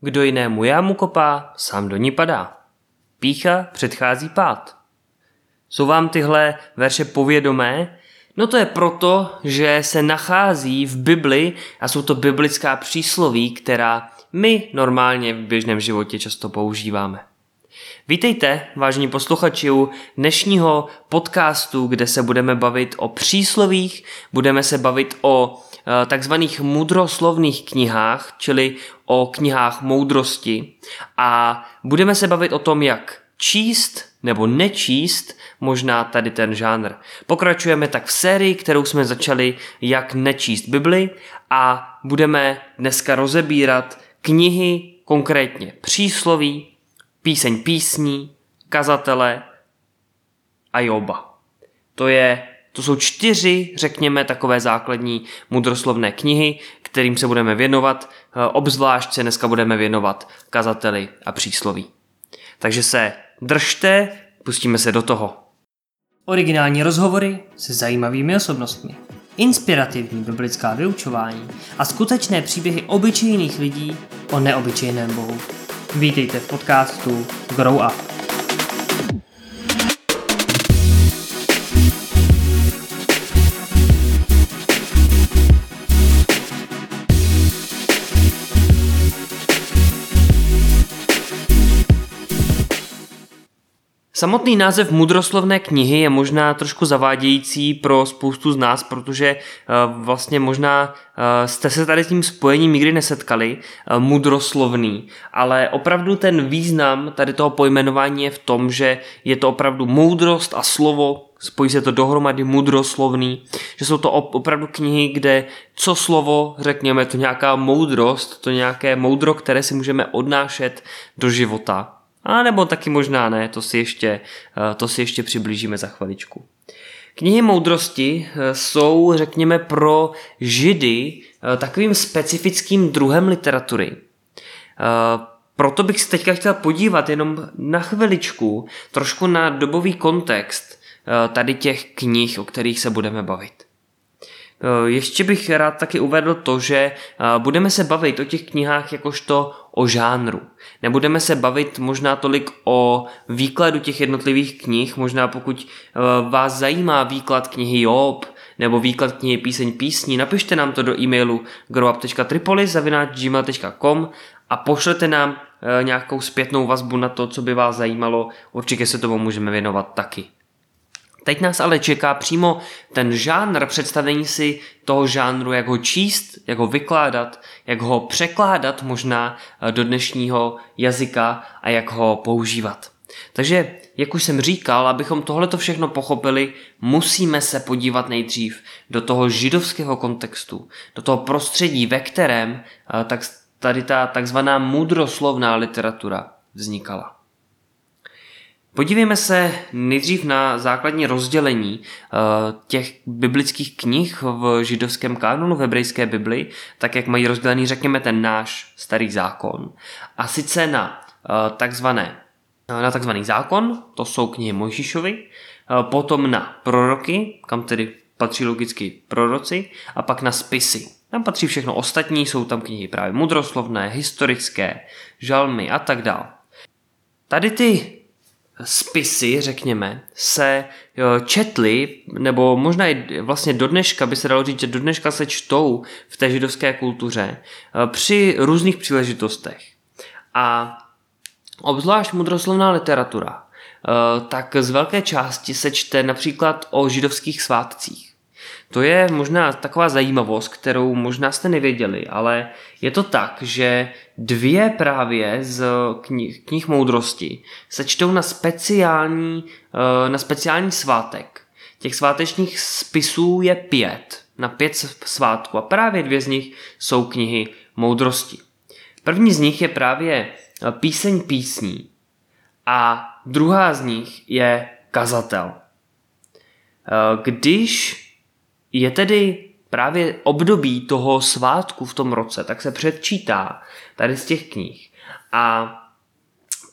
Kdo jinému jámu kopá, sám do ní padá. Pícha předchází pád. Jsou vám tyhle verše povědomé? No to je proto, že se nachází v Bibli a jsou to biblická přísloví, která my normálně v běžném životě často používáme. Vítejte, vážení posluchači, u dnešního podcastu, kde se budeme bavit o příslovích, budeme se bavit o takzvaných mudroslovných knihách, čili o knihách moudrosti a budeme se bavit o tom, jak číst nebo nečíst možná tady ten žánr. Pokračujeme tak v sérii, kterou jsme začali jak nečíst Bibli a budeme dneska rozebírat knihy, konkrétně přísloví, píseň písní, kazatele a Joba. To je to jsou čtyři, řekněme, takové základní mudroslovné knihy, kterým se budeme věnovat. Eh, obzvlášť se dneska budeme věnovat kazateli a přísloví. Takže se držte, pustíme se do toho. Originální rozhovory se zajímavými osobnostmi, inspirativní biblická vyučování a skutečné příběhy obyčejných lidí o neobyčejném Bohu. Vítejte v podcastu Grow Up. Samotný název mudroslovné knihy je možná trošku zavádějící pro spoustu z nás, protože uh, vlastně možná uh, jste se tady s tím spojením nikdy nesetkali, uh, mudroslovný, ale opravdu ten význam tady toho pojmenování je v tom, že je to opravdu moudrost a slovo, spojí se to dohromady mudroslovný, že jsou to opravdu knihy, kde co slovo, řekněme, to nějaká moudrost, to nějaké moudro, které si můžeme odnášet do života. A nebo taky možná ne, to si ještě, eh, to si ještě přiblížíme za chviličku. Knihy moudrosti eh, jsou, řekněme, pro židy eh, takovým specifickým druhem literatury. Proto bych se teďka chtěl podívat jenom na chviličku trošku na dobový kontext tady těch knih, o kterých se budeme bavit. Ještě bych rád taky uvedl to, že budeme se bavit o těch knihách jakožto o žánru. Nebudeme se bavit možná tolik o výkladu těch jednotlivých knih, možná pokud eh, vás zajímá výklad knihy Job, nebo výklad knihy Píseň písní, napište nám to do e-mailu growup.tripoli.gmail.com a pošlete nám nějakou zpětnou vazbu na to, co by vás zajímalo. Určitě se tomu můžeme věnovat taky. Teď nás ale čeká přímo ten žánr, představení si toho žánru, jak ho číst, jak ho vykládat, jak ho překládat možná eh, do dnešního jazyka a jak ho používat. Takže, jak už jsem říkal, abychom tohleto všechno pochopili, musíme se podívat nejdřív do toho židovského kontextu, do toho prostředí, ve kterém eh, tak tady ta takzvaná mudroslovná literatura vznikala. Podívejme se nejdřív na základní rozdělení eh, těch biblických knih v židovském kanonu, v hebrejské Bibli, tak jak mají rozdělený, řekněme, ten náš starý zákon. A sice na eh, takzvané na takzvaný zákon, to jsou knihy Mojžišovi, eh, potom na proroky, kam tedy patří logicky proroci, a pak na spisy. Tam patří všechno ostatní, jsou tam knihy právě mudroslovné, historické, žalmy a tak dále. Tady ty spisy, řekněme, se četly, nebo možná i vlastně do dneška by se dalo říct, že do dneška se čtou v té židovské kultuře e, při různých příležitostech. A obzvlášť mudroslovná literatura, e, tak z velké části se čte například o židovských svátcích. To je možná taková zajímavost, kterou možná jste nevěděli, ale je to tak, že dvě právě z knih, knih moudrosti se čtou na speciální, eh, na speciální svátek. Těch svátečních spisů je pět, na pět svátků a právě dvě z nich jsou knihy moudrosti. První z nich je právě eh, píseň písní a druhá z nich je kazatel. Eh, když je tedy právě období toho svátku v tom roce, tak se předčítá tady z těch knih a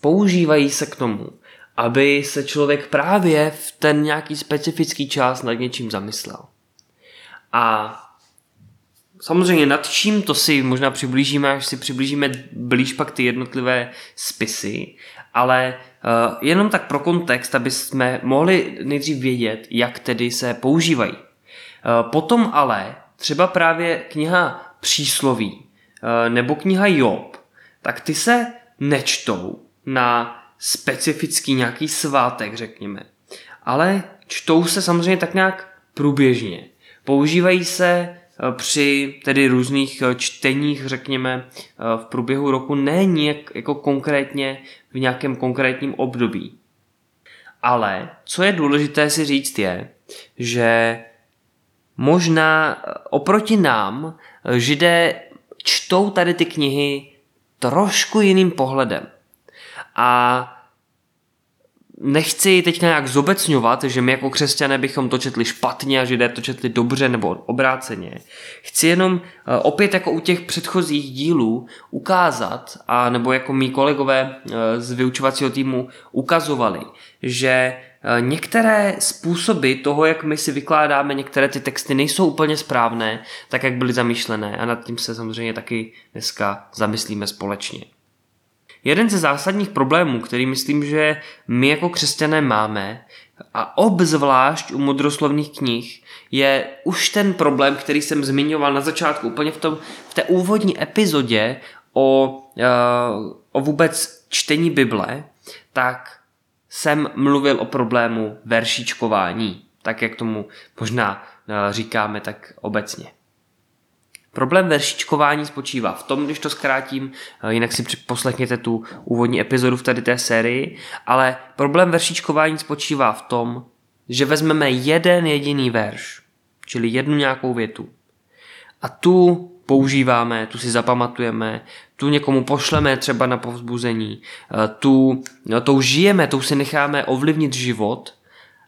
používají se k tomu, aby se člověk právě v ten nějaký specifický čas nad něčím zamyslel. A samozřejmě nad čím, to si možná přiblížíme, až si přiblížíme blíž pak ty jednotlivé spisy, ale uh, jenom tak pro kontext, aby jsme mohli nejdřív vědět, jak tedy se používají. Uh, potom ale třeba právě kniha Přísloví uh, nebo kniha Job, tak ty se nečtou na specifický nějaký svátek, řekněme. Ale čtou se samozřejmě tak nějak průběžně. Používají se eh, při tedy různých eh, čteních, řekněme, eh, v průběhu roku, ne nějak jako konkrétně v nějakém konkrétním období. Ale co je důležité si říct je, že možná oproti nám židé čtou tady ty knihy trošku jiným pohledem. A nechci teď nějak zobecňovat, že my jako křesťané bychom to četli špatně a židé to četli dobře nebo obráceně. Chci jenom eh, opět jako u těch předchozích dílů ukázat, a nebo jako mý kolegové eh, z vyučovacího týmu ukazovali, že eh, některé způsoby toho, jak my si vykládáme některé ty texty, nejsou úplně správné, tak jak byly zamýšlené a nad tím se samozřejmě taky dneska zamyslíme společně. Jeden ze zásadních problémů, který myslím, že my jako křesťané máme, a obzvlášť u modroslovných knih, je už ten problém, který jsem zmiňoval na začátku, úplně v, tom, v té úvodní epizodě o, uh, o vůbec čtení Bible, tak jsem mluvil o problému veršičkování, tak jak tomu možná uh, říkáme tak obecně. Problém veršičkování spočívá v tom, když to zkrátím, eh, jinak si poslechněte tu úvodní epizodu v tady té sérii, ale problém veršičkování spočívá v tom, že vezmeme jeden jediný verš, čili jednu nějakou větu a tu používáme, tu si zapamatujeme, tu někomu pošleme třeba na povzbuzení, eh, tu, no, tou žijeme, tou si necháme ovlivnit život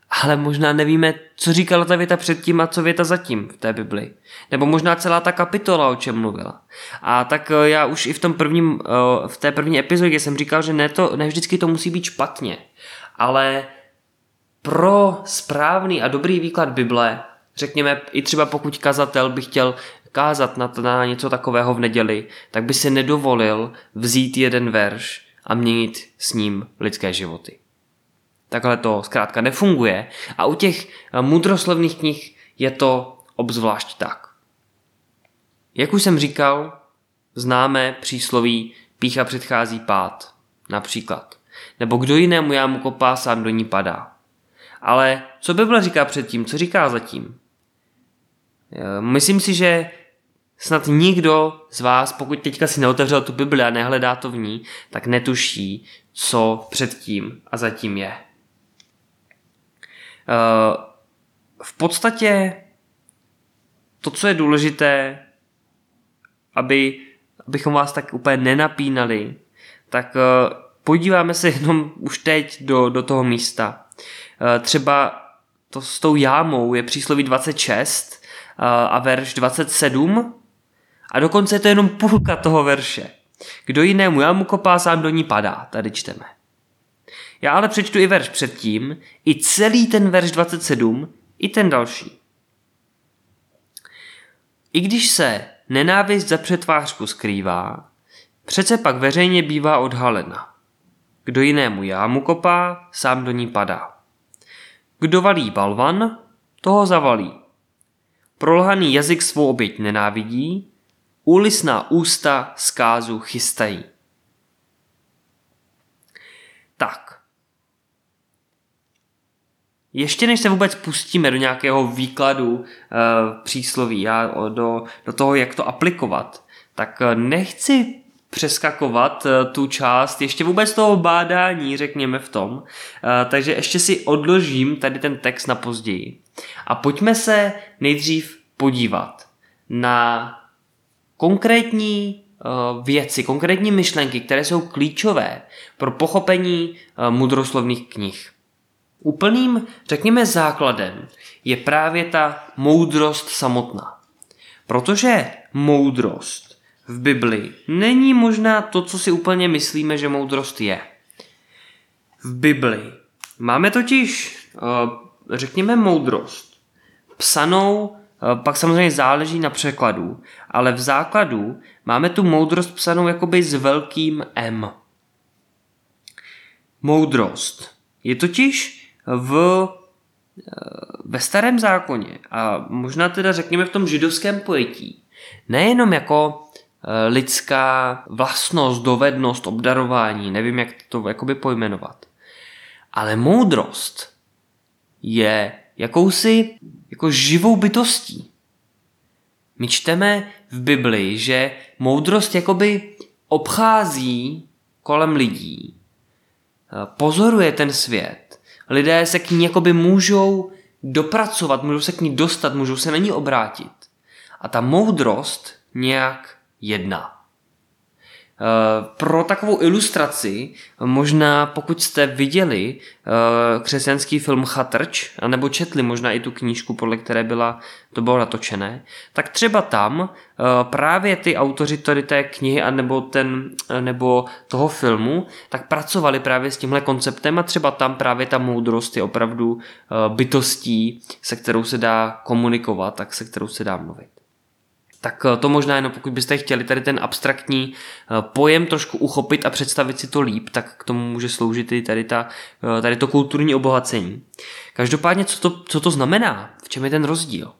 ale možná nevíme, co říkala ta věta předtím a co věta zatím v té Bibli. Nebo možná celá ta kapitola, o čem mluvila. A tak eh, já už i v, tom prvním, eh, v té první epizodě jsem říkal, že ne, to, ne vždycky to musí být špatně, ale pro správný a dobrý výklad Bible, řekněme i třeba pokud kazatel by chtěl kázat na, na něco takového v neděli, tak by si nedovolil vzít jeden verš a měnit s ním lidské životy. Takhle to zkrátka nefunguje. A u těch eh, mudroslovných knih je to obzvlášť tak. Jak už jsem říkal, známe přísloví pícha předchází pád, například. Nebo kdo jinému jámu kopá, sám do ní padá. Ale co Bible říká předtím, co říká zatím? Eh, myslím si, že snad nikdo z vás, pokud teďka si neotevřel tu Bibli a nehledá to v ní, tak netuší, co předtím a zatím je. Eh, v podstatě to, co je důležité, aby, abychom vás tak úplně nenapínali, tak eh, podíváme se jenom už teď do, do toho místa. Eh, třeba to s tou jámou je přísloví 26 a verš 27 a dokonce je to jenom půlka toho verše. Kdo jinému jámu kopá, sám do ní padá, tady čteme. Já ale přečtu i verš předtím, i celý ten verš 27, i ten další. I když se nenávist za přetvářku skrývá, přece pak veřejně bývá odhalena. Kdo jinému jámu kopá, sám do ní padá. Kdo valí balvan, toho zavalí. Prolhaný jazyk svou oběť nenávidí, úlisná ústa zkázu chystají. Tak, ještě než se vůbec pustíme do nějakého výkladu uh, přísloví a do, do toho, jak to aplikovat, tak eh, nechci přeskakovat uh, tu část ještě vůbec toho bádání, řekněme v tom. Takže ještě si odložím tady ten text na později. A pojďme se nejdřív podívat na konkrétní věci, konkrétní myšlenky, které jsou klíčové pro pochopení mudroslovných knih. Úplným, řekněme, základem je právě ta moudrost samotná. Protože moudrost v Bibli není možná to, co si úplně myslíme, že moudrost je. V Bibli máme totiž, eh, řekněme, moudrost psanou pak samozřejmě záleží na překladu, ale v základu máme tu moudrost psanou jakoby s velkým M. Moudrost je totiž v, ve starém zákoně a možná teda řekněme v tom židovském pojetí nejenom jako eh, lidská vlastnost, dovednost, obdarování, nevím, jak to jakoby pojmenovat. Ale moudrost je jakousi jako živou bytostí. My čteme v Bibli, že moudrost jakoby obchází kolem lidí, pozoruje ten svět. Lidé se k ní jakoby můžou dopracovat, můžou se k ní dostat, můžou se na ní obrátit. A ta moudrost nějak jedná. Eh, pro takovou ilustraci, možná pokud jste viděli eh, křesťanský film Chatrč, anebo četli možná i tu knížku, podle které byla, to bylo natočené, tak třeba tam eh, právě ty autoři tady té knihy anebo, ten, nebo toho filmu, tak pracovali právě s tímhle konceptem a třeba tam právě ta moudrost je opravdu bytostí, se kterou se dá komunikovat, tak se kterou se dá mluvit. Tak eh, to možná jenom pokud byste chtěli tady ten abstraktní eh, pojem trošku uchopit a představit si to líp, tak k tomu může sloužit i tady, ta, eh, tady to kulturní obohacení. Každopádně, co to, co to znamená? V čem je ten rozdíl?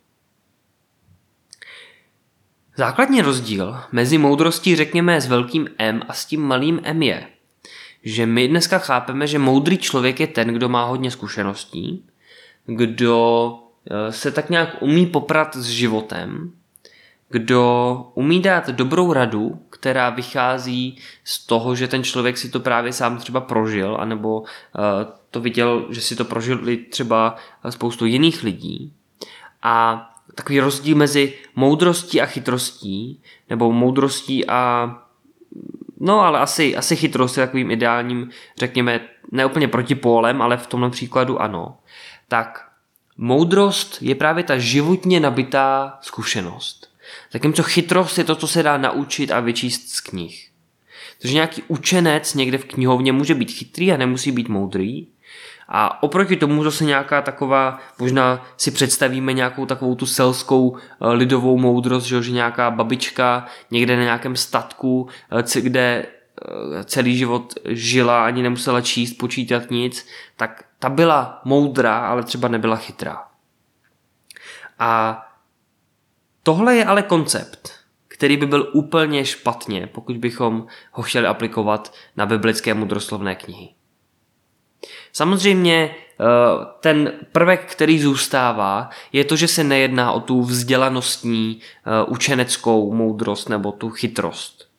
Základní rozdíl mezi moudrostí, řekněme, s velkým M a s tím malým M je, že my dneska chápeme, že moudrý člověk je ten, kdo má hodně zkušeností, kdo se tak nějak umí poprat s životem, kdo umí dát dobrou radu, která vychází z toho, že ten člověk si to právě sám třeba prožil, anebo uh, to viděl, že si to prožili třeba spoustu jiných lidí. A takový rozdíl mezi moudrostí a chytrostí, nebo moudrostí a no ale asi, asi chytrost je takovým ideálním, řekněme, ne úplně protipólem, ale v tomhle příkladu ano, tak moudrost je právě ta životně nabitá zkušenost. Zatímco chytrost je to, co se dá naučit a vyčíst z knih. Takže nějaký učenec někde v knihovně může být chytrý a nemusí být moudrý. A oproti tomu zase nějaká taková, možná si představíme nějakou takovou tu selskou eh, lidovou moudrost, že, nějaká babička někde na nějakém statku, eh, kde eh, celý život žila, ani nemusela číst, počítat nic, tak ta byla moudrá, ale třeba nebyla chytrá. A Tohle je ale koncept, který by byl úplně špatně, pokud bychom ho chtěli aplikovat na biblické mudroslovné knihy. Samozřejmě eh, ten prvek, který zůstává, je to, že se nejedná o tu vzdělanostní eh, učeneckou moudrost nebo tu chytrost.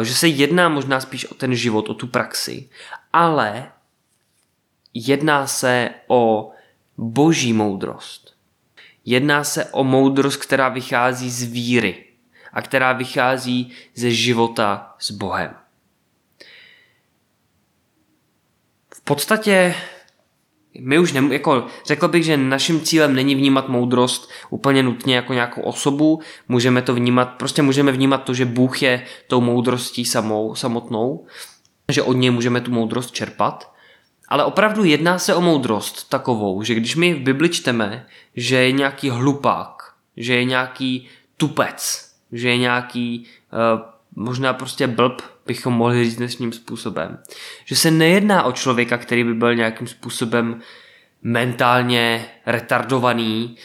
Eh, že se jedná možná spíš o ten život, o tu praxi, ale jedná se o boží moudrost. Jedná se o moudrost, která vychází z víry a která vychází ze života s Bohem. V podstatě my už nem, jako, řekl bych, že naším cílem není vnímat moudrost úplně nutně jako nějakou osobu, můžeme to vnímat, prostě můžeme vnímat to, že Bůh je tou moudrostí samou, samotnou, že od něj můžeme tu moudrost čerpat, ale opravdu jedná se o moudrost takovou, že když my v Bibli čteme, že je nějaký hlupák, že je nějaký tupec, že je nějaký uh, možná prostě blb, bychom mohli říct dnešním způsobem. Že se nejedná o člověka, který by byl nějakým způsobem mentálně retardovaný,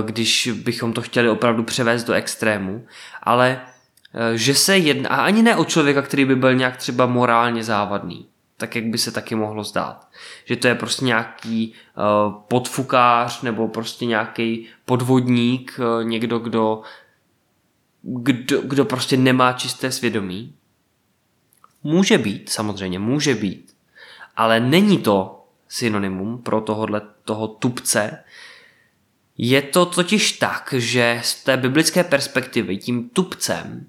uh, když bychom to chtěli opravdu převést do extrému, ale uh, že se jedná, a ani ne o člověka, který by byl nějak třeba morálně závadný tak jak by se taky mohlo zdát. Že to je prostě nějaký uh, podfukář nebo prostě nějaký podvodník, uh, někdo, kdo, kdo, kdo prostě nemá čisté svědomí. Může být, samozřejmě, může být. Ale není to synonymum pro tohohle, toho tupce. Je to totiž tak, že z té biblické perspektivy tím tupcem,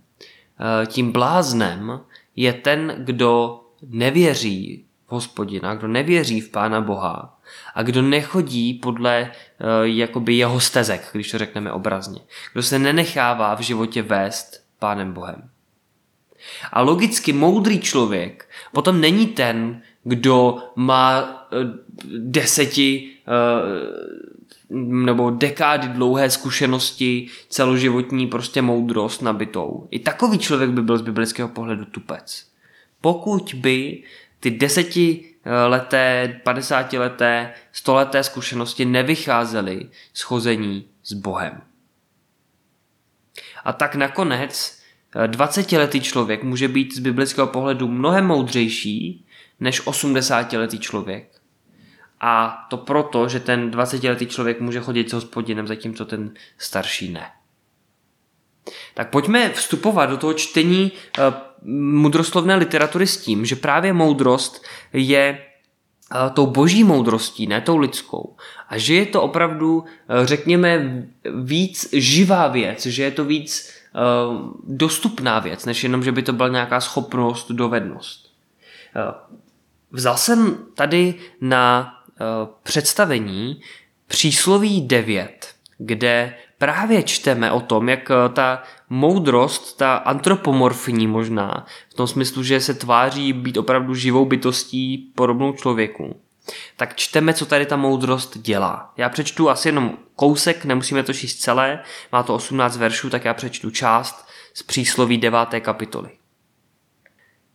uh, tím bláznem je ten, kdo nevěří v hospodina, kdo nevěří v Pána Boha a kdo nechodí podle uh, jakoby jeho stezek, když to řekneme obrazně. Kdo se nenechává v životě vést Pánem Bohem. A logicky moudrý člověk potom není ten, kdo má eh, deseti eh, nebo dekády dlouhé zkušenosti, celoživotní prostě moudrost nabitou. I takový člověk by byl z biblického pohledu tupec. Pokud by ty desetileté, padesátileté, stoleté zkušenosti nevycházely z chození s Bohem. A tak nakonec 20-letý člověk může být z biblického pohledu mnohem moudřejší než 80-letý člověk. A to proto, že ten 20-letý člověk může chodit s hospodinem, zatímco ten starší ne. Tak pojďme vstupovat do toho čtení uh, mudroslovné literatury s tím, že právě moudrost je uh, tou boží moudrostí, ne tou lidskou. A že je to opravdu, uh, řekněme, víc živá věc, že je to víc dostupná věc, než jenom, že by to byla nějaká schopnost, dovednost. Vzal jsem tady na představení přísloví 9, kde právě čteme o tom, jak eh, ta moudrost, ta antropomorfní možná, v tom smyslu, že se tváří být opravdu živou bytostí podobnou člověku, tak čteme, co tady ta moudrost dělá. Já přečtu asi jenom kousek, nemusíme to číst celé, má to 18 veršů, tak já přečtu část z přísloví 9. kapitoly.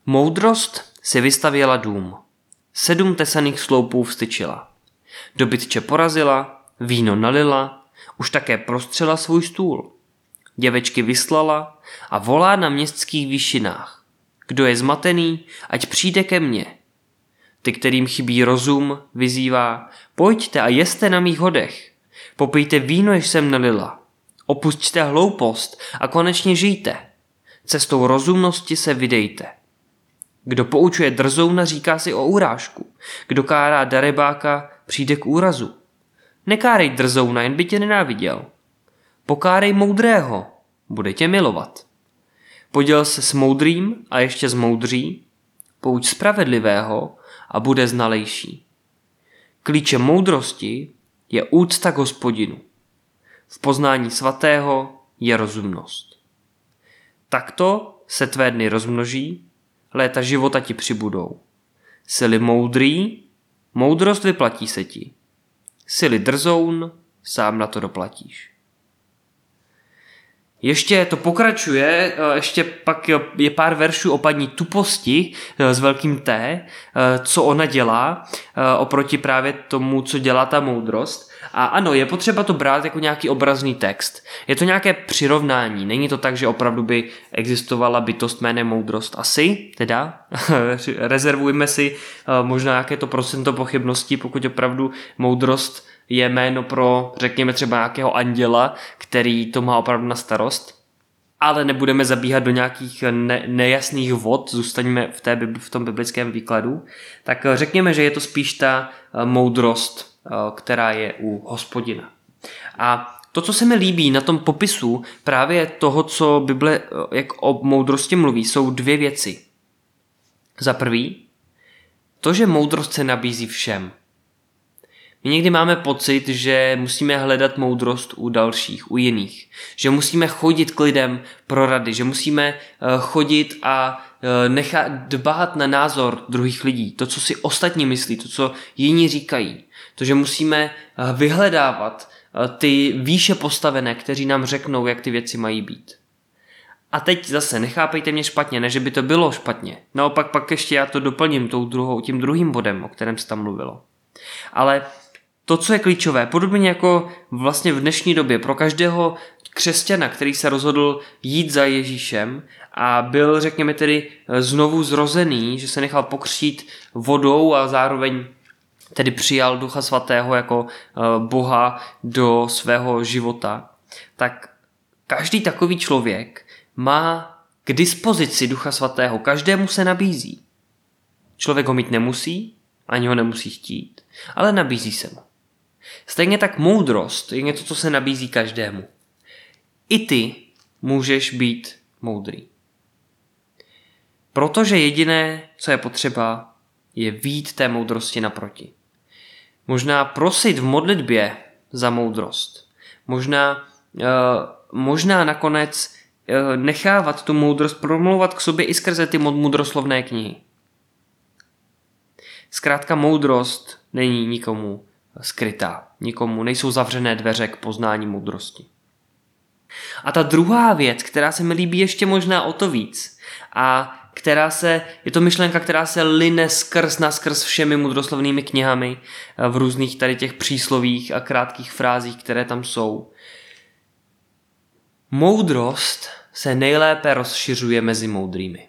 Moudrost si vystavěla dům, sedm tesaných sloupů vstyčila. Dobytče porazila, víno nalila, už také prostřela svůj stůl. Děvečky vyslala a volá na městských výšinách. Kdo je zmatený, ať přijde ke mně. Ty, kterým chybí rozum, vyzývá, pojďte a jeste na mých hodech. Popijte víno, jež jsem nalila. Opusťte hloupost a konečně žijte. Cestou rozumnosti se vydejte. Kdo poučuje drzouna, říká si o urážku. Kdo kárá darebáka, přijde k úrazu. Nekárej drzouna, jen by tě nenáviděl. Pokárej moudrého, bude tě milovat. Poděl se s moudrým a ještě s moudří, pouč spravedlivého a bude znalejší. Klíčem moudrosti je úcta k hospodinu. V poznání svatého je rozumnost. Takto se tvé dny rozmnoží, léta života ti přibudou. Sily moudrý, moudrost vyplatí se ti. Sily drzoun, sám na to doplatíš. Ještě to pokračuje, eh, ještě pak je pár veršů o paní tuposti eh, s velkým T, eh, co ona dělá oproti právě tomu, co dělá ta moudrost. A ano, je potřeba to brát jako nějaký obrazný text. Je to nějaké přirovnání, není to tak, že opravdu by existovala bytost jménem moudrost. Asi, teda, rezervujme si možná jaké to procento pochybnosti, pokud opravdu moudrost je jméno pro, řekněme třeba nějakého anděla, který to má opravdu na starost. Ale nebudeme zabíhat do nějakých ne- nejasných vod, zůstaňme v, té, v tom biblickém výkladu. Tak eh, řekněme, že je to spíš ta eh, moudrost, eh, která je u hospodina. A to, co se mi líbí na tom popisu právě toho, co Bible jak o moudrosti mluví, jsou dvě věci. Za prvý, to, že moudrost se nabízí všem. My někdy máme pocit, že musíme hledat moudrost u dalších, u jiných. Že musíme chodit k lidem pro rady, že musíme eh, chodit a eh, nechat dbát na názor druhých lidí, to, co si ostatní myslí, to, co jiní říkají. To, že musíme eh, vyhledávat ty výše postavené, kteří nám řeknou, jak ty věci mají být. A teď zase nechápejte mě špatně, ne že by to bylo špatně. Naopak pak ještě já to doplním tou druhou, tím druhým bodem, o kterém se tam mluvilo. Ale to, co je klíčové, podobně jako vlastně v dnešní době pro každého křesťana, který se rozhodl jít za Ježíšem a byl, řekněme tedy, znovu zrozený, že se nechal pokřít vodou a zároveň tedy přijal Ducha Svatého jako eh, Boha do svého života, tak každý takový člověk má k dispozici Ducha Svatého, každému se nabízí. Člověk ho mít nemusí, ani ho nemusí chtít, ale nabízí se mu. Stejně tak moudrost je něco, co se nabízí každému. I ty můžeš být moudrý. Protože jediné, co je potřeba, je vít té moudrosti naproti. Možná prosit v modlitbě za moudrost. Možná, uh, možná nakonec eh, nechávat tu moudrost promlouvat k sobě i skrze ty moudroslovné knihy. Zkrátka moudrost není nikomu skrytá. Nikomu nejsou zavřené dveře k poznání moudrosti. A ta druhá věc, která se mi líbí ještě možná o to víc, a která se, je to myšlenka, která se line skrz na skrz všemi mudroslovnými knihami eh, v různých tady těch příslovích a krátkých frázích, které tam jsou. Moudrost se nejlépe rozšiřuje mezi moudrými.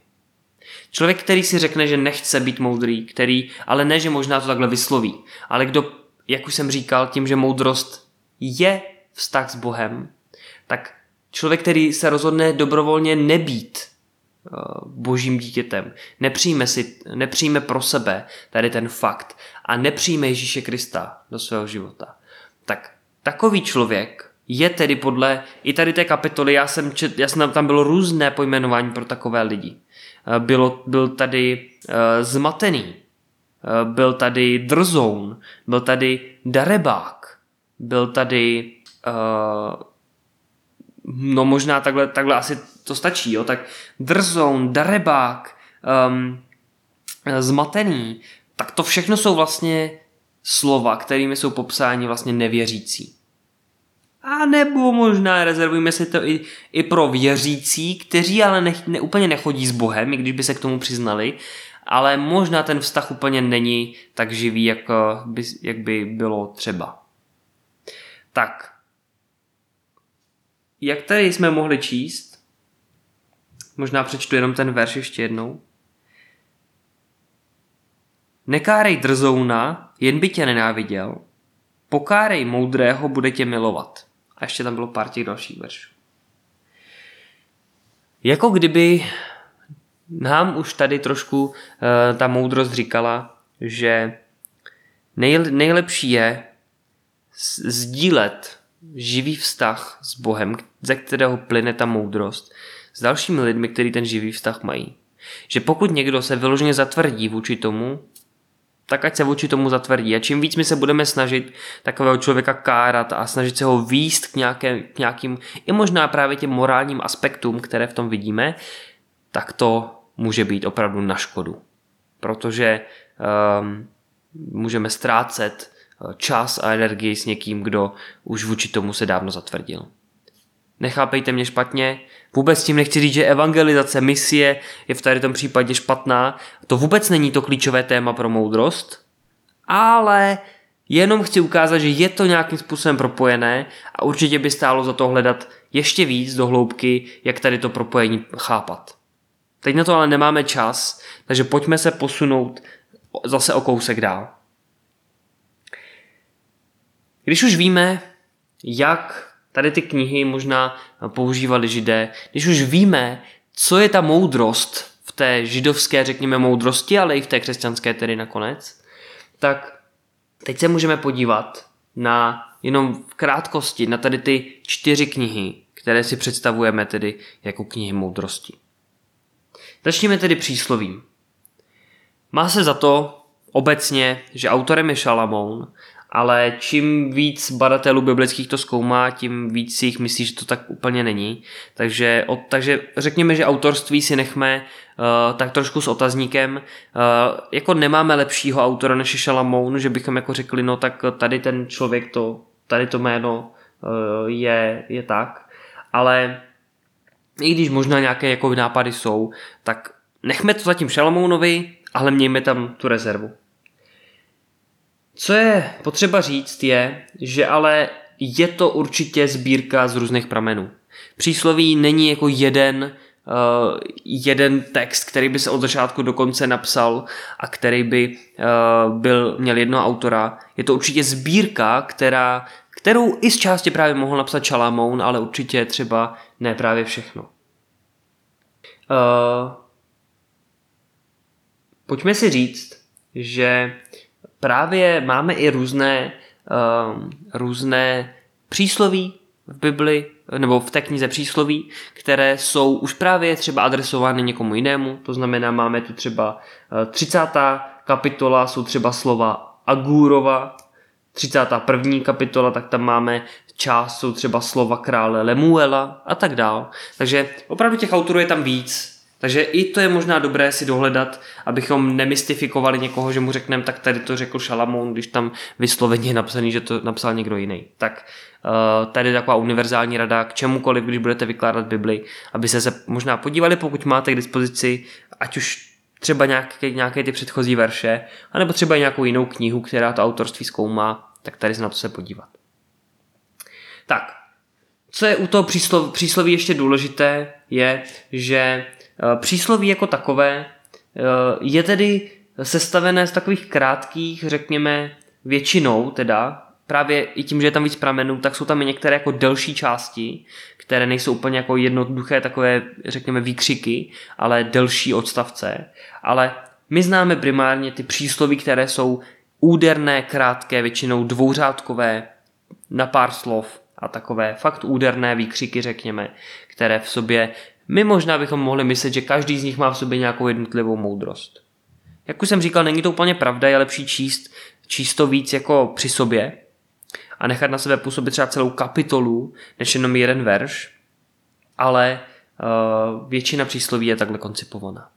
Člověk, který si řekne, že nechce být moudrý, který, ale ne, že možná to takhle vysloví, ale kdo, jak už jsem říkal, tím, že moudrost je vztah s Bohem, tak člověk, který se rozhodne dobrovolně nebýt eh, božím dítětem, nepřijme, si, nepřijme pro sebe tady ten fakt a nepřijme Ježíše Krista do svého života, tak takový člověk je tedy podle i tady té kapitoly, já jsem, čet, já jsem tam bylo různé pojmenování pro takové lidi. Eh, bylo, byl tady uh, zmatený, byl tady drzoun, byl tady darebák, byl tady uh, no možná takhle, takhle asi to stačí, jo, tak drzoun, darebák, um, zmatený, tak to všechno jsou vlastně slova, kterými jsou popsáni vlastně nevěřící. A nebo možná rezervujeme si to i, i pro věřící, kteří ale ne, ne, úplně nechodí s Bohem, i když by se k tomu přiznali, ale možná ten vztah úplně není tak živý, jak by, jak by bylo třeba. Tak, jak tady jsme mohli číst, možná přečtu jenom ten verš ještě jednou. Nekárej drzouna, jen by tě nenáviděl, pokárej moudrého, bude tě milovat. A ještě tam bylo pár těch dalších veršů. Jako kdyby nám už tady trošku uh, ta moudrost říkala, že nej, nejlepší je sdílet živý vztah s Bohem, ze kterého plyne ta moudrost, s dalšími lidmi, kteří ten živý vztah mají. Že pokud někdo se vyloženě zatvrdí vůči tomu, tak ať se vůči tomu zatvrdí. A čím víc my se budeme snažit takového člověka kárat a snažit se ho výst k, nějaké, k nějakým, i možná právě těm morálním aspektům, které v tom vidíme, tak to může být opravdu na škodu. Protože um, můžeme ztrácet eh, čas a energii s někým, kdo už vůči tomu se dávno zatvrdil. Nechápejte mě špatně, vůbec tím nechci říct, že evangelizace, misie je v tady tom případě špatná. To vůbec není to klíčové téma pro moudrost, ale jenom chci ukázat, že je to nějakým způsobem propojené a určitě by stálo za to hledat ještě víc do hloubky, jak tady to propojení chápat. Teď na to ale nemáme čas, takže pojďme se posunout zase o kousek dál. Když už víme, jak Tady ty knihy možná používali židé. Když už víme, co je ta moudrost v té židovské, řekněme, moudrosti, ale i v té křesťanské tedy nakonec, tak teď se můžeme podívat na jenom v krátkosti na tady ty čtyři knihy, které si představujeme tedy jako knihy moudrosti. Začněme tedy příslovím. Má se za to obecně, že autorem je Šalamoun ale čím víc badatelů biblických to zkoumá, tím víc si jich myslí, že to tak úplně není. Takže, od, takže řekněme, že autorství si nechme uh, tak trošku s otazníkem. Uh, jako nemáme lepšího autora než Šalamoun, že bychom jako řekli, no tak tady ten člověk to, tady to jméno uh, je, je tak. Ale i když možná nějaké jako nápady jsou, tak nechme to zatím Šalamounovi, ale mějme tam tu rezervu. Co je potřeba říct je, že ale je to určitě sbírka z různých pramenů. Přísloví není jako jeden, uh, jeden text, který by se od začátku do konce napsal a který by uh, byl, měl jednoho autora. Je to určitě sbírka, která, kterou i z části právě mohl napsat Šalamoun, ale určitě třeba ne právě všechno. Uh, pojďme si říct, že právě máme i různé, um, různé přísloví v Bibli, nebo v té knize přísloví, které jsou už právě třeba adresovány někomu jinému. To znamená, máme tu třeba 30. Eh, kapitola, jsou třeba slova Agúrova, 31. kapitola, tak tam máme část jsou třeba slova krále Lemuela a tak dál. Takže opravdu těch autorů je tam víc. Takže i to je možná dobré si dohledat, abychom nemystifikovali někoho, že mu řekneme, tak tady to řekl Šalamoun, když tam vysloveně je napsaný, že to napsal někdo jiný. Tak uh, tady je taková univerzální rada k čemukoliv, když budete vykládat Bibli, aby se, se možná podívali, pokud máte k dispozici, ať už třeba nějaké, nějaké ty předchozí verše, anebo třeba nějakou jinou knihu, která to autorství zkoumá, tak tady se na to se podívat. Tak, co je u toho příslov, přísloví ještě důležité, je, že eh, přísloví jako takové eh, je tedy sestavené z takových krátkých, řekněme, většinou teda, právě i tím, že je tam víc pramenů, tak jsou tam i některé jako delší části, které nejsou úplně jako jednoduché takové, řekněme, výkřiky, ale delší odstavce. Ale my známe primárně ty přísloví, které jsou úderné, krátké, většinou dvouřádkové, na pár slov a takové fakt úderné výkřiky, řekněme, které v sobě, my možná bychom mohli myslet, že každý z nich má v sobě nějakou jednotlivou moudrost. Jak už jsem říkal, není to úplně pravda, je lepší číst, číst to víc jako při sobě a nechat na sebe působit třeba celou kapitolu, než jenom jeden verš, ale uh, většina přísloví je takhle koncipovaná.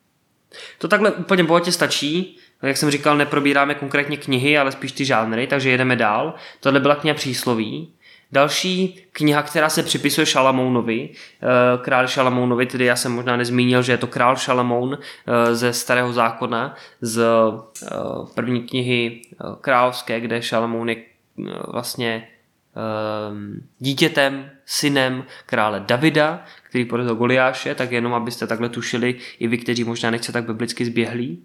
To takhle úplně bohatě stačí, jak jsem říkal, neprobíráme konkrétně knihy, ale spíš ty žánry, takže jedeme dál. Tohle byla kniha přísloví. Další kniha, která se připisuje Šalamounovi, eh, král Šalamounovi, tedy já jsem možná nezmínil, že je to král Šalamoun eh, ze starého zákona, z eh, první knihy královské, kde Šalamoun je vlastně dítětem, synem krále Davida, který porazil Goliáše, tak jenom abyste takhle tušili i vy, kteří možná nechce tak biblicky zběhlí.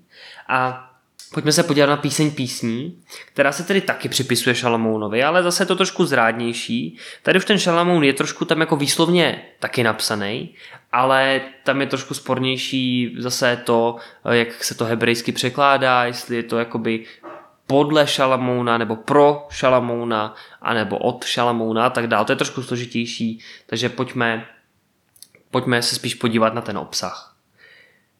A Pojďme se podívat na píseň písní, která se tedy taky připisuje Šalamounovi, ale zase je to trošku zrádnější. Tady už ten Šalamoun je trošku tam jako výslovně taky napsaný, ale tam je trošku spornější zase to, jak se to hebrejsky překládá, jestli je to jakoby podle Šalamouna nebo pro Šalamouna anebo od Šalamouna a tak dále. To je trošku složitější, takže pojďme, pojďme se spíš podívat na ten obsah.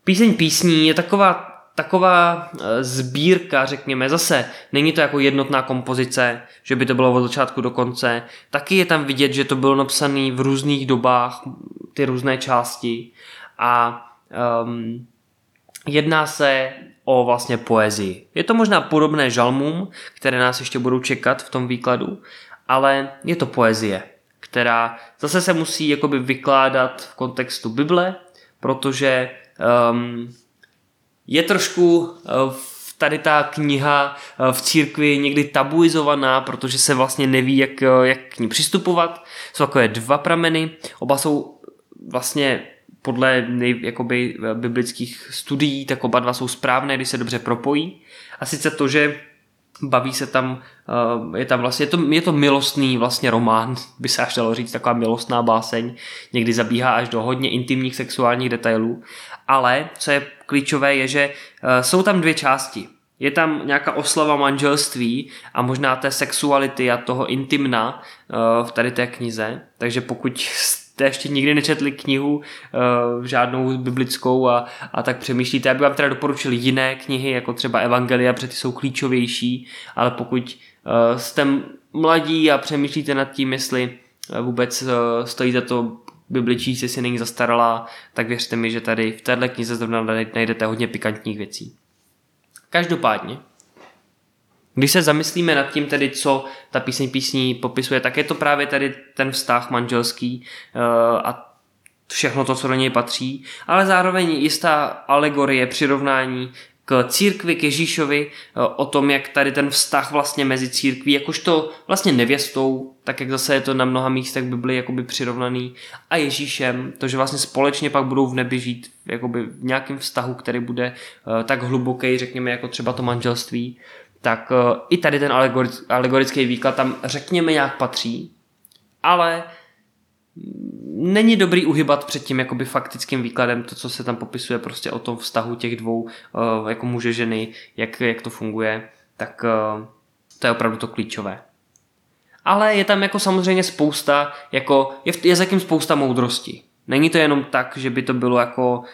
Píseň písní je taková taková eh, sbírka, řekněme, zase není to jako jednotná kompozice, že by to bylo od začátku do konce. Taky je tam vidět, že to bylo napsané v různých dobách, ty různé části a um, jedná se o vlastně poezii. Je to možná podobné žalmům, které nás ještě budou čekat v tom výkladu, ale je to poezie, která zase se musí jakoby vykládat v kontextu Bible, protože um, je trošku eh, tady ta kniha eh, v církvi někdy tabuizovaná, protože se vlastně neví, jak, eh, jak k ní přistupovat. Jsou takové dva prameny, oba jsou vlastně podle nej, jakoby, biblických studií, tak oba dva jsou správné, když se dobře propojí. A sice to, že baví se tam, je tam vlastně, je to, je to milostný vlastně román, by se až dalo říct, taková milostná báseň, někdy zabíhá až do hodně intimních sexuálních detailů, ale co je klíčové je, že eh, jsou tam dvě části. Je tam nějaká oslava manželství a možná té sexuality a toho intimna eh, v tady té knize. Takže pokud jste ještě nikdy nečetli knihu eh, žádnou biblickou a, a tak přemýšlíte, já bych vám teda doporučil jiné knihy, jako třeba Evangelia, protože ty jsou klíčovější, ale pokud jste mladí a přemýšlíte nad tím, jestli vůbec stojí za to Bibli číst, jestli není zastaralá, tak věřte mi, že tady v této knize zrovna najdete hodně pikantních věcí. Každopádně, když se zamyslíme nad tím tedy, co ta píseň písní popisuje, tak je to právě tady ten vztah manželský uh, a všechno to, co do něj patří, ale zároveň jistá alegorie, přirovnání k církvi, k Ježíšovi, eh, o tom, jak tady ten vztah vlastně mezi církví, jakožto vlastně nevěstou, tak jak zase je to na mnoha místech Bibli jakoby přirovnaný, a Ježíšem, to, že vlastně společně pak budou v nebi žít jakoby v nějakém vztahu, který bude uh, tak hluboký, řekněme, jako třeba to manželství, tak uh, i tady ten alegorický výklad tam řekněme nějak patří, ale není dobrý uhybat před tím jakoby faktickým výkladem to, co se tam popisuje prostě o tom vztahu těch dvou uh, jako muže ženy, jak, jak to funguje, tak uh, to je opravdu to klíčové. Ale je tam jako samozřejmě spousta, jako je, je zatím spousta moudrosti. Není to jenom tak, že by to bylo jako uh,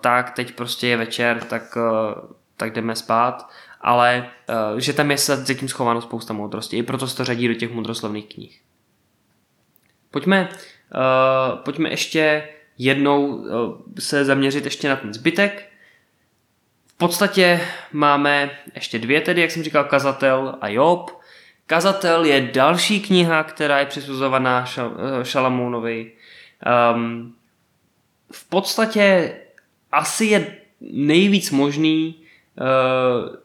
tak, teď prostě je večer, tak, uh, tak jdeme spát, ale uh, že tam je zatím schováno spousta moudrosti. I proto se to řadí do těch moudroslovných knih. Pojďme, uh, pojďme ještě jednou uh, se zaměřit ještě na ten zbytek. V podstatě máme ještě dvě tedy, jak jsem říkal, Kazatel a Job. Kazatel je další kniha, která je přisuzovaná Šalamounovi. Um, v podstatě asi je nejvíc možný, uh,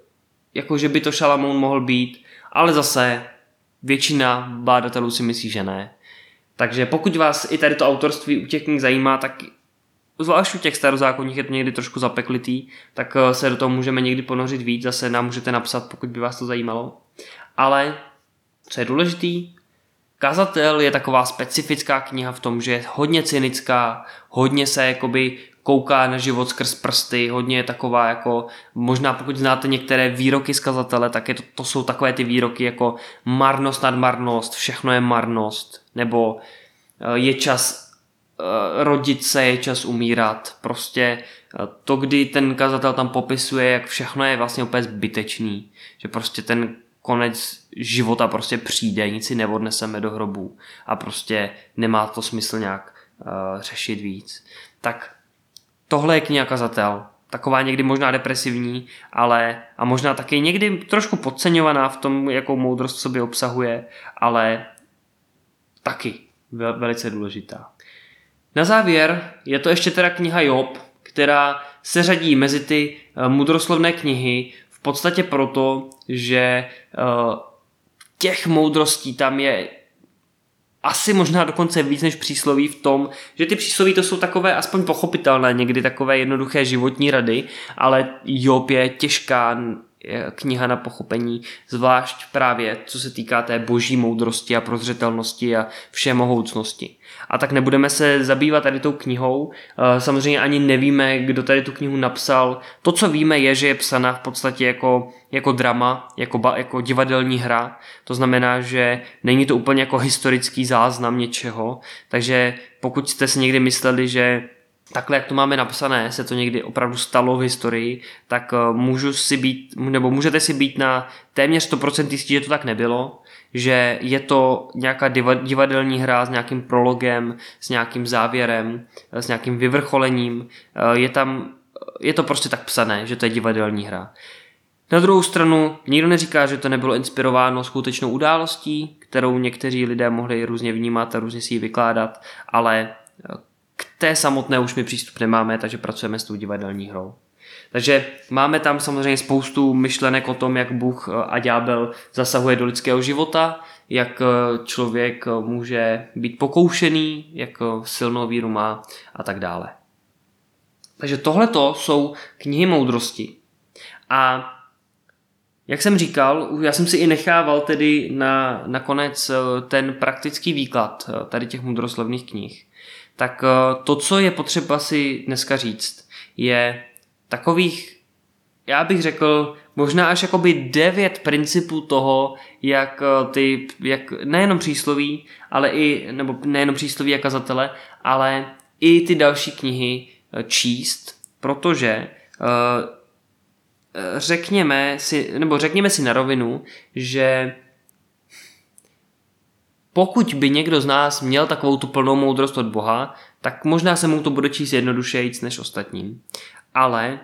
jako že by to Šalamoun mohl být, ale zase většina bádatelů si myslí, že ne. Takže pokud vás i tady to autorství u těch knih zajímá, tak zvlášť u těch starozákonních je to někdy trošku zapeklitý, tak eh, se do toho můžeme někdy ponořit víc, zase nám můžete napsat, pokud by vás to zajímalo. Ale co je důležitý, Kazatel je taková specifická kniha v tom, že je hodně cynická, hodně se jakoby kouká na život skrz prsty, hodně je taková jako, možná pokud znáte některé výroky z kazatele, tak je to, to jsou takové ty výroky jako marnost nad marnost, všechno je marnost, nebo eh, je čas eh, rodit se, je čas umírat, prostě eh, to, kdy ten kazatel tam popisuje, jak všechno je vlastně úplně zbytečný, že prostě ten konec života prostě přijde, nic si neodneseme do hrobu a prostě nemá to smysl nějak uh, řešit víc. Tak tohle je kniha kazatel. Taková někdy možná depresivní, ale a možná taky někdy trošku podceňovaná v tom, jakou moudrost sobě obsahuje, ale taky velice důležitá. Na závěr je to ještě teda kniha Job, která se řadí mezi ty eh, mudroslovné knihy v podstatě proto, že eh, těch moudrostí tam je asi možná dokonce víc než přísloví v tom, že ty přísloví to jsou takové aspoň pochopitelné, někdy takové jednoduché životní rady, ale Job je těžká kniha na pochopení, zvlášť právě co se týká té boží moudrosti a prozřetelnosti a všemohoucnosti. A tak nebudeme se zabývat tady tou knihou, eh, samozřejmě ani nevíme, kdo tady tu knihu napsal. To, co víme, je, že je psaná v podstatě jako, jako drama, jako, jako divadelní hra, to znamená, že není to úplně jako historický záznam něčeho, takže pokud jste si někdy mysleli, že takhle, jak to máme napsané, se to někdy opravdu stalo v historii, tak eh, můžu si být, nebo můžete si být na téměř 100% jistí, že to tak nebylo, že je to nějaká divadelní hra s nějakým prologem, s nějakým závěrem, eh, s nějakým vyvrcholením. Eh, je tam, je to prostě tak psané, že to je divadelní hra. Na druhou stranu, nikdo neříká, že to nebylo inspirováno skutečnou událostí, kterou někteří lidé mohli různě vnímat a různě si ji vykládat, ale k té samotné už my přístup nemáme, takže pracujeme s tou divadelní hrou. Takže máme tam samozřejmě spoustu myšlenek o tom, jak Bůh a ďábel zasahuje do lidského života, jak člověk může být pokoušený, jak silnou víru má a tak dále. Takže tohleto jsou knihy moudrosti. A jak jsem říkal, já jsem si i nechával tedy na, nakonec ten praktický výklad tady těch moudroslovných knih tak eh, to, co je potřeba si dneska říct, je takových, já bych řekl, možná až jakoby devět principů toho, jak eh, ty, jak nejenom přísloví, ale i, nebo nejenom přísloví a kazatele, ale i ty další knihy eh, číst, protože řekněme si, nebo řekněme si na rovinu, že pokud by někdo z nás měl takovou tu plnou moudrost od Boha, tak možná se mu to bude číst jednodušejíc než ostatním. Ale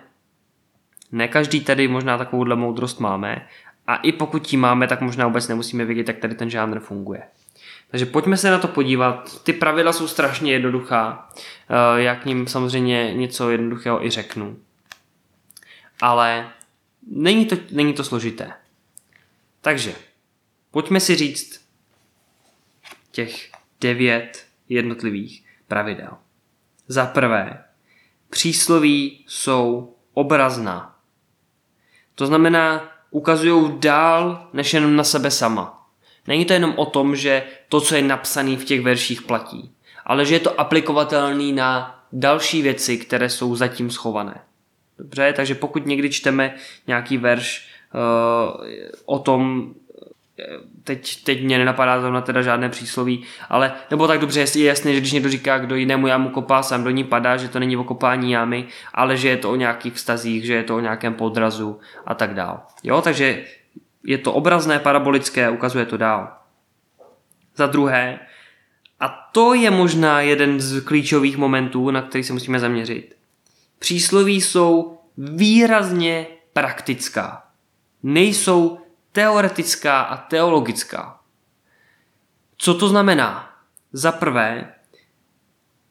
ne každý tady možná takovouhle moudrost máme a i pokud ji máme, tak možná vůbec nemusíme vědět, jak tady ten žánr funguje. Takže pojďme se na to podívat. Ty pravidla jsou strašně jednoduchá. Eh, já k ním samozřejmě něco jednoduchého i řeknu. Ale není to, není to složité. Takže pojďme si říct těch devět jednotlivých pravidel. Za prvé, přísloví jsou obrazná. To znamená, ukazují dál než jenom na sebe sama. Není to jenom o tom, že to, co je napsané v těch verších, platí, ale že je to aplikovatelný na další věci, které jsou zatím schované. Dobře, takže pokud někdy čteme nějaký verš uh, o tom, teď, teď mě nenapadá zrovna teda žádné přísloví, ale nebo tak dobře je jasné, že když někdo říká, kdo jinému jámu kopá, sám do ní padá, že to není o kopání jámy, ale že je to o nějakých vztazích, že je to o nějakém podrazu a tak dál. Jo, takže je to obrazné, parabolické, ukazuje to dál. Za druhé, A to je možná jeden z klíčových momentů, na který se musíme zaměřit. Přísloví jsou výrazně praktická. Nejsou teoretická a teologická. Co to znamená? Za prvé,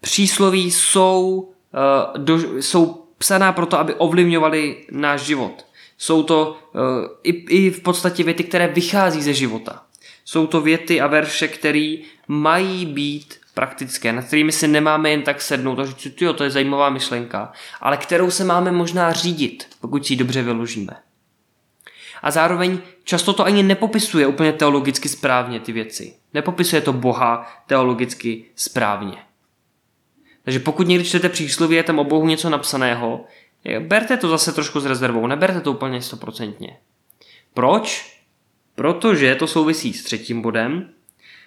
přísloví jsou, uh, do, jsou psaná proto, aby ovlivňovaly náš život. Jsou to uh, i, i v podstatě věty, které vychází ze života. Jsou to věty a verše, které mají být praktické, nad kterými si nemáme jen tak sednout a říct, jo, to je zajímavá myšlenka, ale kterou se máme možná řídit, pokud si ji dobře vyložíme. A zároveň často to ani nepopisuje úplně teologicky správně ty věci. Nepopisuje to Boha teologicky správně. Takže pokud někdy čtete přísloví, je tam o Bohu něco napsaného, berte to zase trošku s rezervou, neberte to úplně stoprocentně. Proč? Protože to souvisí s třetím bodem,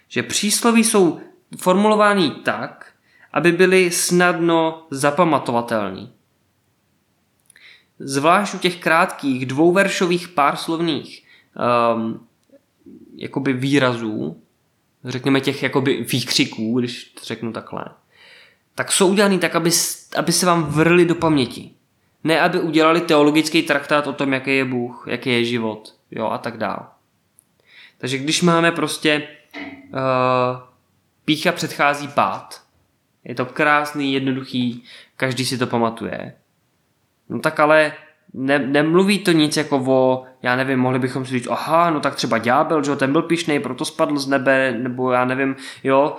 že přísloví jsou formulovány tak, aby byly snadno zapamatovatelný. Zvlášť u těch krátkých dvouveršových párslovných um, jakoby výrazů, řekněme těch jakoby výkřiků, když to řeknu takhle, tak jsou udělaný tak, aby, aby se vám vrli do paměti. Ne, aby udělali teologický traktát o tom, jaký je Bůh, jaký je život, jo, a tak dále. Takže když máme prostě uh, pícha předchází pád, je to krásný, jednoduchý, každý si to pamatuje. No tak ale ne, nemluví to nic jako o, já nevím, mohli bychom si říct, aha, no tak třeba ďábel, že ten byl pišnej, proto spadl z nebe, nebo já nevím, jo.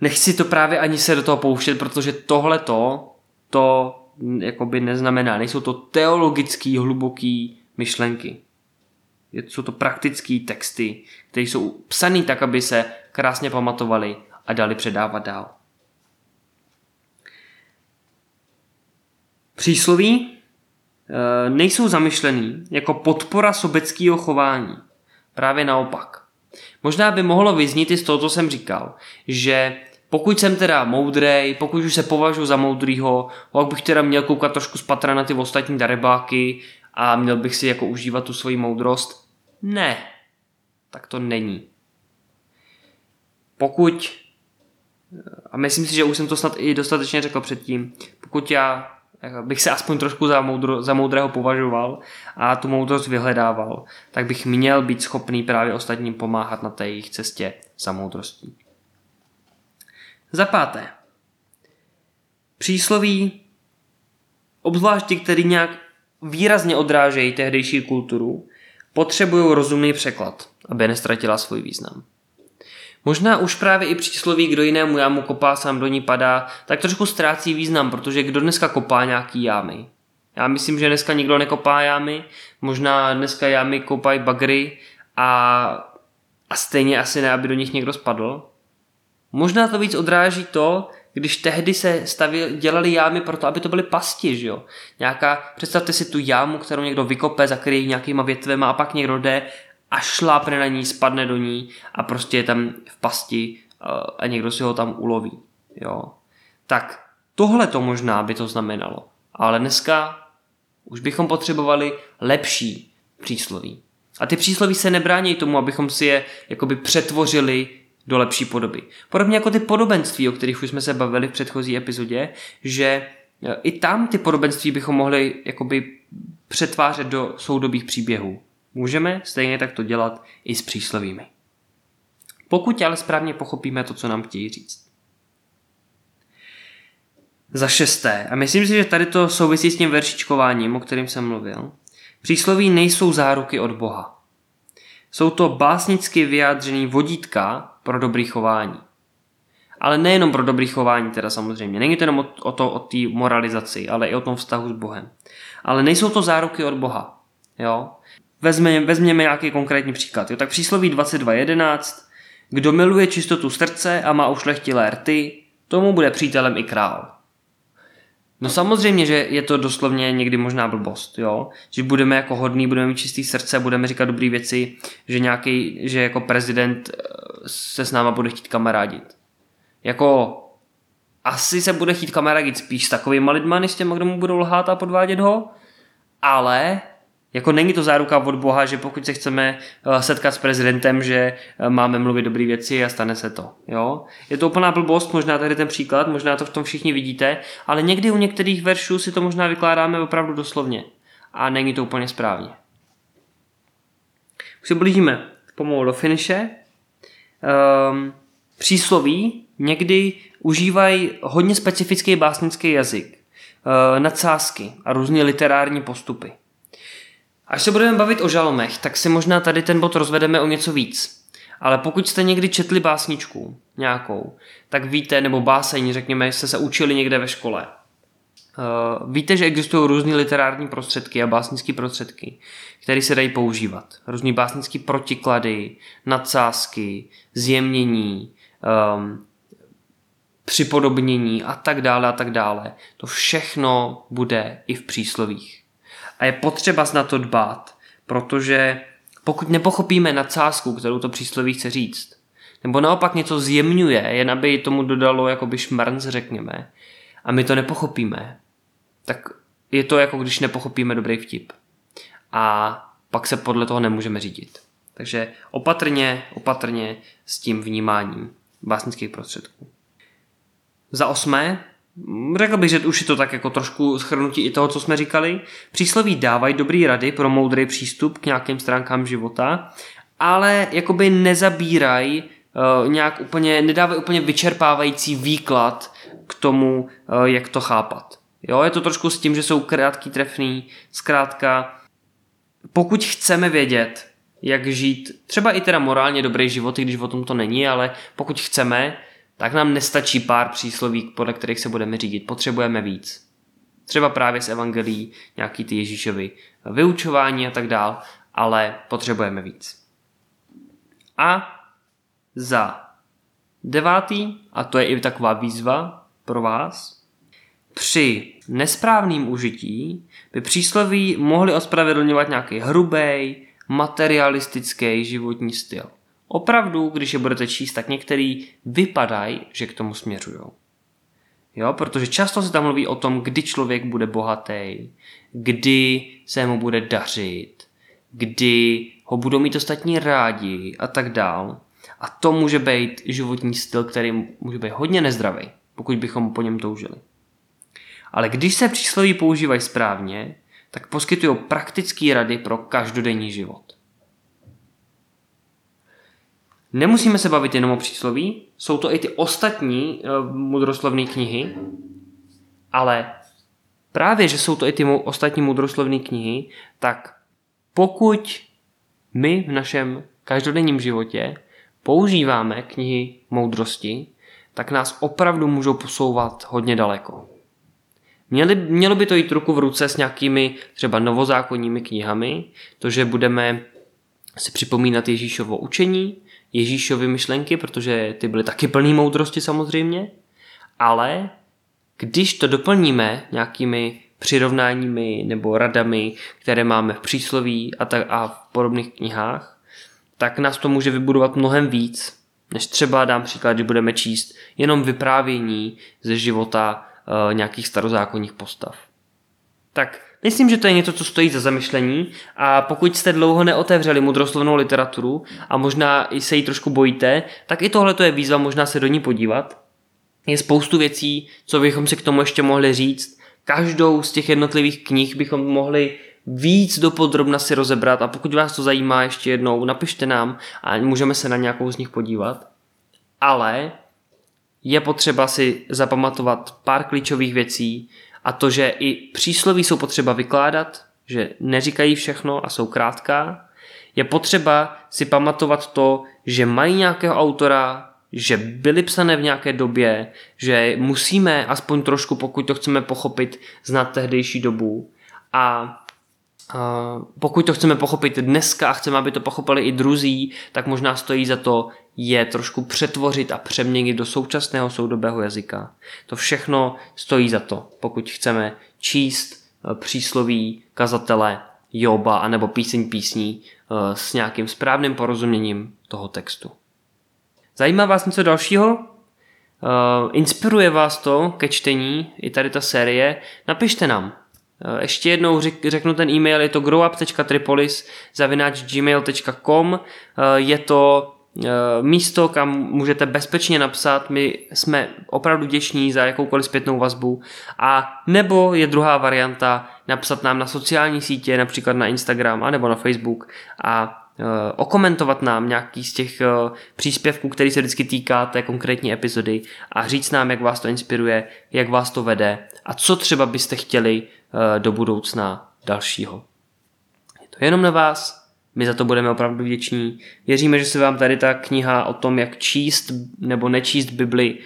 Nechci to právě ani se do toho pouštět, protože tohle to, to jakoby neznamená, nejsou to teologický, hluboký myšlenky. Jsou to praktické texty, které jsou psané tak, aby se krásně pamatovali a dali předávat dál. Přísloví e, nejsou zamyšlený jako podpora sobeckého chování. Právě naopak. Možná by mohlo vyznít i z toho, co jsem říkal, že pokud jsem teda moudrej, pokud už se považuji za moudrýho, pak bych teda měl koukat trošku spatra na ty ostatní darebáky a měl bych si jako užívat tu svoji moudrost. Ne, tak to není. Pokud, a myslím si, že už jsem to snad i dostatečně řekl předtím, pokud já bych se aspoň trošku za, moudro, za moudrého považoval a tu moudrost vyhledával, tak bych měl být schopný právě ostatním pomáhat na té jejich cestě za moudrostí. Za páté. Přísloví, obzvlášť který nějak výrazně odrážejí tehdejší kulturu, potřebují rozumný překlad, aby nestratila svůj význam. Možná už právě i přísloví, kdo jinému jámu kopá, sám do ní padá, tak trošku ztrácí význam, protože kdo dneska kopá nějaký jámy? Já myslím, že dneska nikdo nekopá jámy, možná dneska jámy kopají bagry a, a stejně asi ne, aby do nich někdo spadl. Možná to víc odráží to, když tehdy se stavil, dělali jámy proto, aby to byly pasti, že jo. Nějaká, představte si tu jámu, kterou někdo vykope, zakryje nějakýma větvema a pak někdo jde a šlápne na ní, spadne do ní a prostě je tam v pasti eh, a někdo si ho tam uloví. Jo. Tak tohle to možná by to znamenalo. Ale dneska už bychom potřebovali lepší přísloví. A ty přísloví se nebrání tomu, abychom si je jakoby přetvořili do lepší podoby. Podobně jako ty podobenství, o kterých už jsme se bavili v předchozí epizodě, že eh, i tam ty podobenství bychom mohli jakoby přetvářet do soudobých příběhů. Můžeme stejně tak to dělat i s příslovími. Pokud ale správně pochopíme to, co nám chtějí říct. Za šesté, a myslím si, že tady to souvisí s tím veršičkováním, o kterým jsem mluvil, přísloví nejsou záruky od Boha. Jsou to básnicky vyjádřený vodítka pro dobrý chování. Ale nejenom pro dobrý chování teda samozřejmě. Není to jenom o, o to, o té moralizaci, ale i o tom vztahu s Bohem. Ale nejsou to záruky od Boha. Jo? Vezme, vezměme nějaký konkrétní příklad. Jo? Tak přísloví 22.11. Kdo miluje čistotu srdce a má ušlechtilé rty, tomu bude přítelem i král. No samozřejmě, že je to doslovně někdy možná blbost, jo? Že budeme jako hodný, budeme mít čistý srdce, budeme říkat dobré věci, že nějaký, že jako prezident eh, se s náma bude chtít kamarádit. Jako asi se bude chtít kamarádit spíš s takovými lidmi, s těma, kdo mu budou lhát a podvádět ho, ale Jako není to záruka od Boha, že pokud se chceme eh, setkat s prezidentem, že eh, máme mluvit dobré věci a stane se to. Jo? Je to úplná blbost, možná tady ten příklad, možná to v tom všichni vidíte, ale někdy u některých veršů si to možná vykládáme opravdu doslovně. A není to úplně správně. Už se blížíme pomalu do finiše. Um, přísloví někdy užívají hodně specifický básnický jazyk, uh, nadsázky a různé literární postupy. Až se budeme bavit o žalmech, tak si možná tady ten bod rozvedeme o něco víc. Ale pokud jste někdy četli básničku nějakou, tak víte, nebo báseň, řekněme, jste se učili někde ve škole. Uh, víte, že existují různé literární prostředky a básnické prostředky, které se dají používat. Různé básnické protiklady, nadsázky, zjemnění, um, připodobnění a tak dále a tak dále. To všechno bude i v příslovích. A je potřeba na to dbát, protože pokud nepochopíme nadsázku, kterou to přísloví chce říct, nebo naopak něco zjemňuje, jen aby tomu dodalo jakoby šmrnc, řekněme, a my to nepochopíme, tak je to jako když nepochopíme dobrý vtip. A pak se podle toho nemůžeme řídit. Takže opatrně, opatrně s tím vnímáním básnických prostředků. Za osmé, Řekl bych, že už je to tak jako trošku schrnutí i toho, co jsme říkali. Přísloví dávají dobrý rady pro moudrý přístup k nějakým stránkám života, ale jakoby nezabírají uh, nějak úplně, nedávají úplně vyčerpávající výklad k tomu, uh, jak to chápat. Jo, je to trošku s tím, že jsou krátký, trefný, zkrátka, pokud chceme vědět, jak žít třeba i teda morálně dobrý život, i když o tom to není, ale pokud chceme, tak nám nestačí pár přísloví, podle kterých se budeme řídit. Potřebujeme víc. Třeba právě z evangelií, nějaký ty Ježíšovi vyučování a tak dál, ale potřebujeme víc. A za devátý, a to je i taková výzva pro vás, při nesprávným užití by přísloví mohli ospravedlňovat nějaký hrubý, materialistický životní styl. Opravdu, když je budete číst, tak některý vypadají, že k tomu směřují. Jo, protože často se tam mluví o tom, kdy člověk bude bohatý, kdy se mu bude dařit, kdy ho budou mít ostatní rádi a tak dál. A to může být životní styl, který může být hodně nezdravý, pokud bychom po něm toužili. Ale když se přísloví používají správně, tak poskytují praktické rady pro každodenní život. Nemusíme se bavit jenom o přísloví, jsou to i ty ostatní uh, mudroslovné knihy, ale právě, že jsou to i ty ostatní mudroslovné knihy, tak pokud my v našem každodenním životě používáme knihy moudrosti, tak nás opravdu můžou posouvat hodně daleko. Měli, mělo by to jít ruku v ruce s nějakými třeba novozákonními knihami, to, že budeme si připomínat Ježíšovo učení, Ježíšovy myšlenky, protože ty byly taky plný moudrosti samozřejmě, ale když to doplníme nějakými přirovnáními nebo radami, které máme v přísloví a, tak, a v podobných knihách, tak nás to může vybudovat mnohem víc, než třeba dám příklad, že budeme číst jenom vyprávění ze života e, nějakých starozákonních postav. Tak Myslím, že to je něco, co stojí za zamyšlení a pokud jste dlouho neotevřeli mudroslovnou literaturu a možná se jí trošku bojíte, tak i tohle je výzva možná se do ní podívat. Je spoustu věcí, co bychom si k tomu ještě mohli říct. Každou z těch jednotlivých knih bychom mohli víc dopodrobna si rozebrat a pokud vás to zajímá ještě jednou, napište nám a můžeme se na nějakou z nich podívat. Ale je potřeba si zapamatovat pár klíčových věcí, a to, že i přísloví jsou potřeba vykládat, že neříkají všechno a jsou krátká, je potřeba si pamatovat to, že mají nějakého autora, že byly psané v nějaké době, že musíme aspoň trošku, pokud to chceme pochopit, znát tehdejší dobu. A pokud to chceme pochopit dneska a chceme, aby to pochopili i druzí, tak možná stojí za to je trošku přetvořit a přeměnit do současného soudobého jazyka. To všechno stojí za to, pokud chceme číst eh, přísloví kazatele Joba anebo píseň písní eh, s nějakým správným porozuměním toho textu. Zajímá vás něco dalšího? Uh, inspiruje vás to ke čtení, i tady ta série? Napište nám. Eh, ještě jednou řeknu ten e-mail, je to growup.tripolis gmail.com je to místo, kam můžete bezpečně napsat, my jsme opravdu děční za jakoukoliv zpětnou vazbu. A nebo je druhá varianta napsat nám na sociální sítě, například na Instagram a nebo na Facebook a Eh, okomentovat nám nějaký z těch eh, příspěvků, který se vždycky týká té konkrétní epizody a říct nám, jak vás to inspiruje, jak vás to vede a co třeba byste chtěli eh, do budoucna dalšího. Je to jenom na vás, my za to budeme opravdu vděční. Věříme, že se vám tady ta kniha o tom, jak číst nebo nečíst Bibli,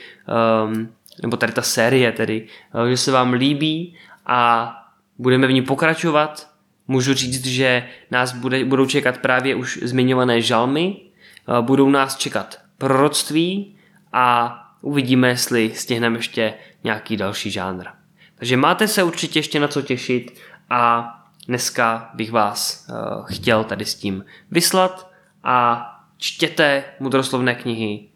um, nebo tady ta série tedy, že se vám líbí a budeme v ní pokračovat Můžu říct, že nás bude, budou čekat právě už zmiňované žalmy, eh, budou nás čekat proroctví a uvidíme, jestli stihneme ještě nějaký další žánr. Takže máte se určitě ještě na co těšit a dneska bych vás uh, chtěl tady s tím vyslat a čtěte mudroslovné knihy.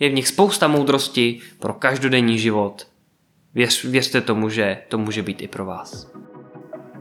Je v nich spousta moudrosti pro každodenní život. Věř, věřte tomu, že to může být i pro vás.